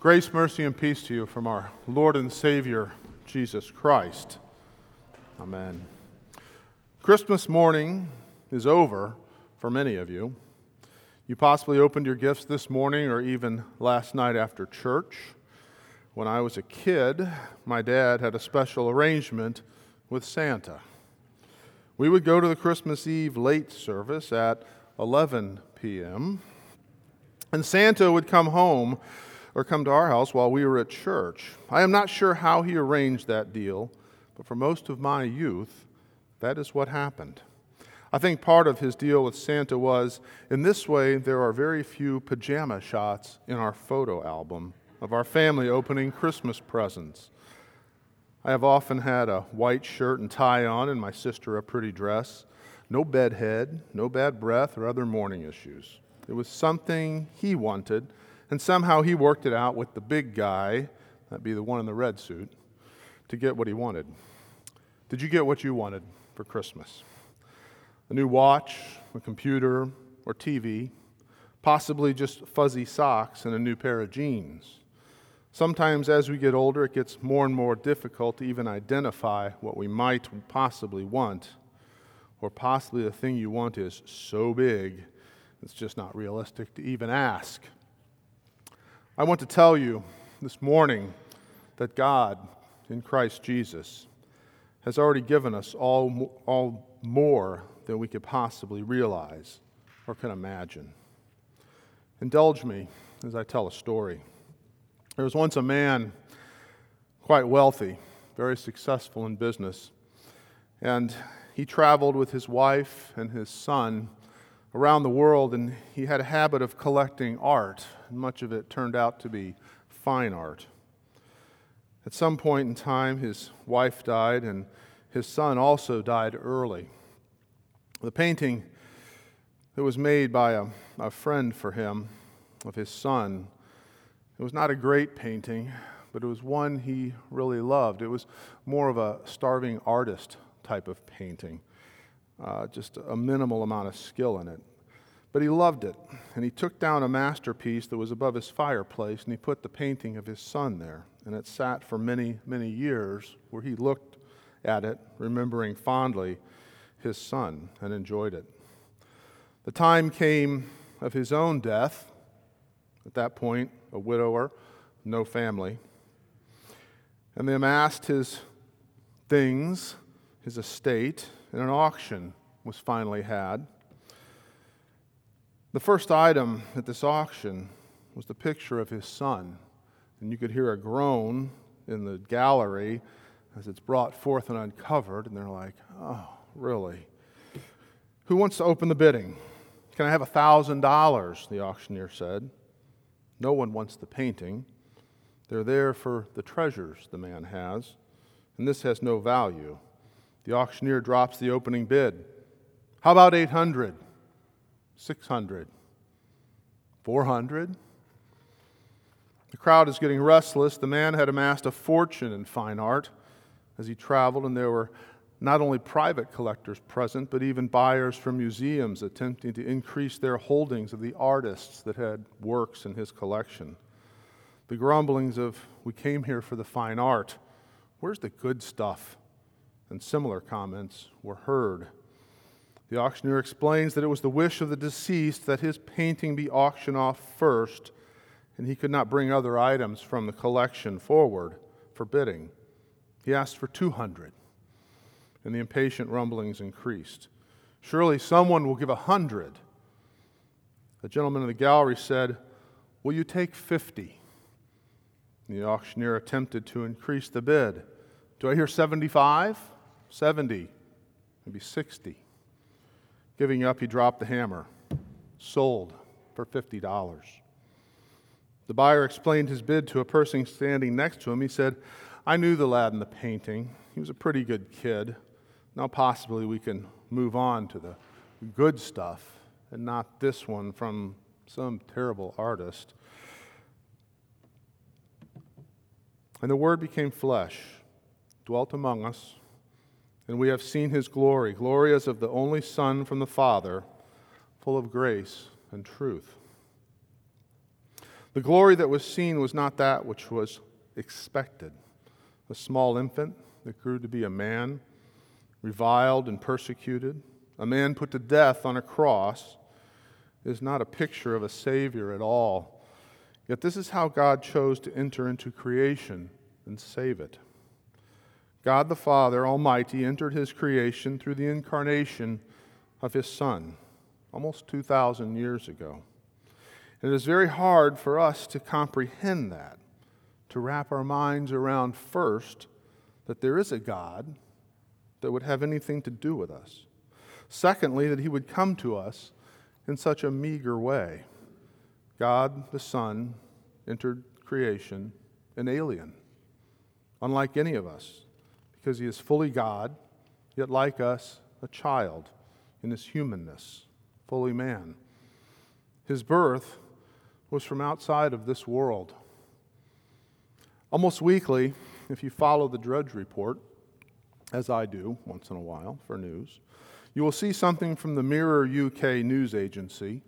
Grace, mercy, and peace to you from our Lord and Savior, Jesus Christ. Amen. Christmas morning is over for many of you. You possibly opened your gifts this morning or even last night after church. When I was a kid, my dad had a special arrangement with Santa. We would go to the Christmas Eve late service at 11 p.m., and Santa would come home or come to our house while we were at church. I am not sure how he arranged that deal, but for most of my youth, that is what happened. I think part of his deal with Santa was in this way, there are very few pajama shots in our photo album of our family opening Christmas presents. I have often had a white shirt and tie on, and my sister a pretty dress. No bedhead, no bad breath, or other morning issues. It was something he wanted, and somehow he worked it out with the big guy, that'd be the one in the red suit, to get what he wanted. Did you get what you wanted for Christmas? A new watch, a computer, or TV, possibly just fuzzy socks and a new pair of jeans. Sometimes, as we get older, it gets more and more difficult to even identify what we might possibly want, or possibly the thing you want is so big it's just not realistic to even ask. I want to tell you this morning that God, in Christ Jesus, has already given us all, all more than we could possibly realize or can imagine. Indulge me as I tell a story. There was once a man, quite wealthy, very successful in business, and he traveled with his wife and his son around the world, and he had a habit of collecting art. Much of it turned out to be fine art. At some point in time, his wife died, and his son also died early. The painting that was made by a, a friend for him of his son it was not a great painting, but it was one he really loved. It was more of a starving artist type of painting, uh, just a minimal amount of skill in it. But he loved it, and he took down a masterpiece that was above his fireplace, and he put the painting of his son there. And it sat for many, many years where he looked at it, remembering fondly his son, and enjoyed it. The time came of his own death, at that point, a widower, no family. And they amassed his things, his estate, and an auction was finally had. The first item at this auction was the picture of his son. And you could hear a groan in the gallery as it's brought forth and uncovered. And they're like, oh, really? Who wants to open the bidding? Can I have a $1,000? The auctioneer said. No one wants the painting. They're there for the treasures the man has, and this has no value. The auctioneer drops the opening bid. How about 800? 600? 400? The crowd is getting restless. The man had amassed a fortune in fine art as he traveled, and there were not only private collectors present, but even buyers from museums attempting to increase their holdings of the artists that had works in his collection. The grumblings of, we came here for the fine art, where's the good stuff? And similar comments were heard. The auctioneer explains that it was the wish of the deceased that his painting be auctioned off first, and he could not bring other items from the collection forward for bidding. He asked for 200 and the impatient rumblings increased. Surely someone will give a hundred. A gentleman in the gallery said, Will you take fifty? The auctioneer attempted to increase the bid. Do I hear 75? 70, maybe 60. Giving up, he dropped the hammer. Sold for $50. The buyer explained his bid to a person standing next to him. He said, I knew the lad in the painting. He was a pretty good kid. Now, possibly we can move on to the good stuff and not this one from some terrible artist. And the Word became flesh, dwelt among us, and we have seen his glory glory as of the only Son from the Father, full of grace and truth. The glory that was seen was not that which was expected. A small infant that grew to be a man, reviled and persecuted, a man put to death on a cross, is not a picture of a Savior at all. Yet this is how God chose to enter into creation and save it. God the Father Almighty entered his creation through the incarnation of his Son almost 2,000 years ago. It is very hard for us to comprehend that, to wrap our minds around first that there is a God that would have anything to do with us. Secondly, that he would come to us in such a meager way. God the Son entered creation an alien, unlike any of us, because he is fully God, yet like us, a child in his humanness, fully man. His birth was from outside of this world. Almost weekly, if you follow the Drudge Report, as I do once in a while for news, you will see something from the Mirror UK news agency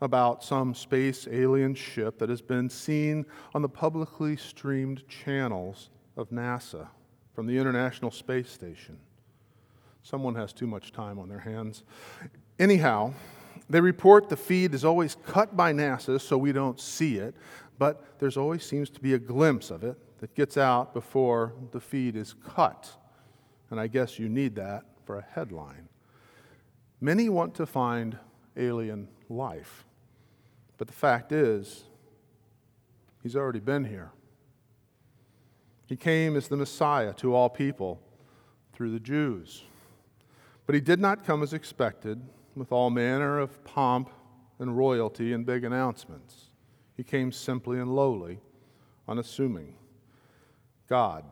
about some space alien ship that has been seen on the publicly streamed channels of NASA from the International Space Station. Someone has too much time on their hands. Anyhow, they report the feed is always cut by NASA so we don't see it, but there's always seems to be a glimpse of it that gets out before the feed is cut. And I guess you need that for a headline. Many want to find alien life, but the fact is, he's already been here. He came as the Messiah to all people through the Jews. But he did not come as expected with all manner of pomp and royalty and big announcements. He came simply and lowly, unassuming. God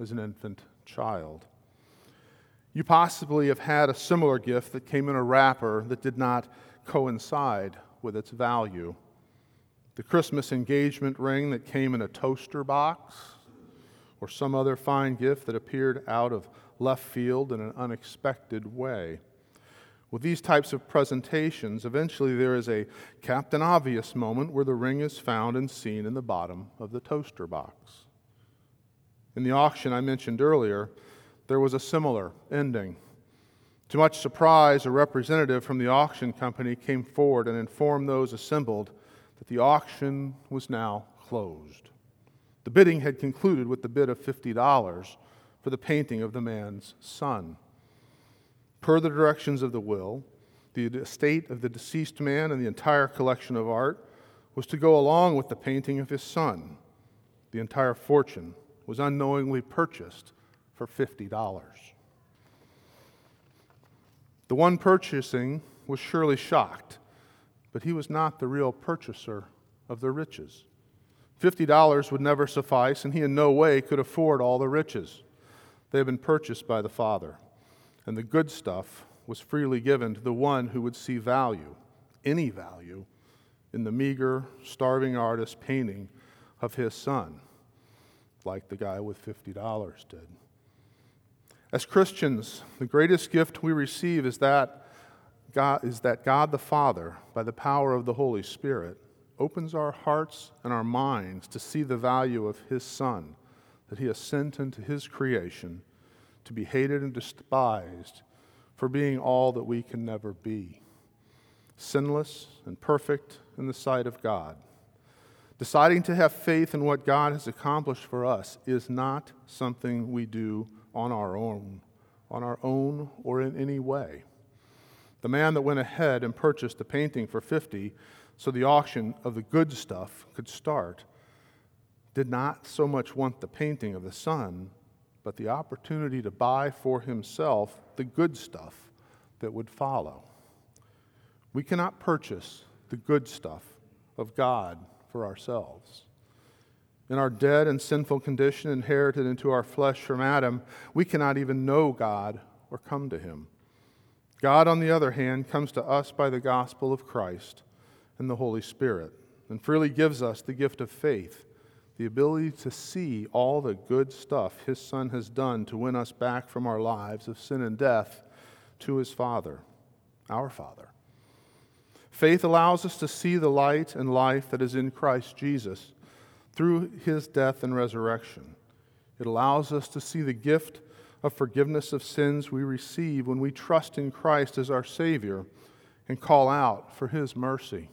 as an infant child. You possibly have had a similar gift that came in a wrapper that did not coincide with its value. The Christmas engagement ring that came in a toaster box, or some other fine gift that appeared out of left field in an unexpected way. With these types of presentations, eventually there is a Captain Obvious moment where the ring is found and seen in the bottom of the toaster box. In the auction I mentioned earlier, there was a similar ending. To much surprise, a representative from the auction company came forward and informed those assembled that the auction was now closed. The bidding had concluded with the bid of $50 for the painting of the man's son per the directions of the will, the estate of the deceased man and the entire collection of art was to go along with the painting of his son. The entire fortune was unknowingly purchased for $50. The one purchasing was surely shocked, but he was not the real purchaser of the riches. $50 would never suffice, and he in no way could afford all the riches. They had been purchased by the Father and the good stuff was freely given to the one who would see value, any value, in the meager, starving artist painting of his son, like the guy with $50 did. As Christians, the greatest gift we receive is that God, is that God the Father, by the power of the Holy Spirit, opens our hearts and our minds to see the value of His Son that He has sent into His creation to be hated and despised for being all that we can never be sinless and perfect in the sight of God. Deciding to have faith in what God has accomplished for us is not something we do on our own, on our own or in any way. The man that went ahead and purchased the painting for 50 so the auction of the good stuff could start did not so much want the painting of the son but the opportunity to buy for himself the good stuff that would follow. We cannot purchase the good stuff of God for ourselves. In our dead and sinful condition, inherited into our flesh from Adam, we cannot even know God or come to Him. God, on the other hand, comes to us by the gospel of Christ and the Holy Spirit and freely gives us the gift of faith the ability to see all the good stuff His Son has done to win us back from our lives of sin and death to His Father, our Father. Faith allows us to see the light and life that is in Christ Jesus through his death and resurrection. It allows us to see the gift of forgiveness of sins we receive when we trust in Christ as our Savior and call out for his mercy.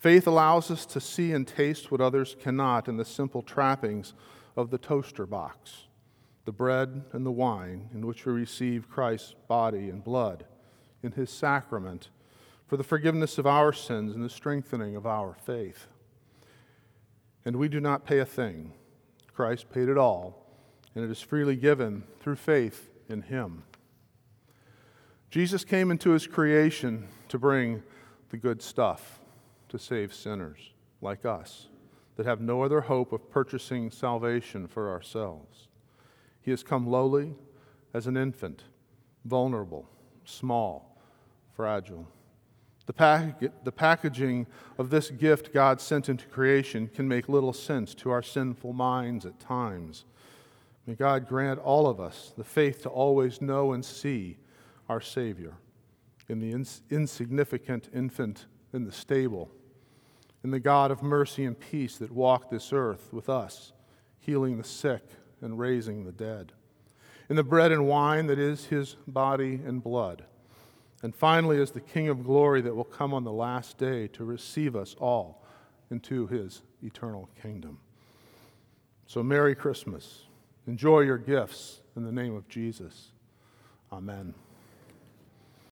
Faith allows us to see and taste what others cannot in the simple trappings of the toaster box, the bread and the wine in which we receive Christ's body and blood in his sacrament for the forgiveness of our sins and the strengthening of our faith. And we do not pay a thing. Christ paid it all, and it is freely given through faith in him. Jesus came into his creation to bring the good stuff to save sinners like us that have no other hope of purchasing salvation for ourselves. He has come lowly as an infant, vulnerable, small, fragile. The, pack- the packaging of this gift God sent into creation can make little sense to our sinful minds at times. May God grant all of us the faith to always know and see our Savior in the ins- insignificant infant in the stable, in the God of mercy and peace that walked this earth with us, healing the sick and raising the dead, in the bread and wine that is his body and blood and finally, as the King of glory that will come on the last day to receive us all into his eternal kingdom. So, Merry Christmas. Enjoy your gifts in the name of Jesus. Amen.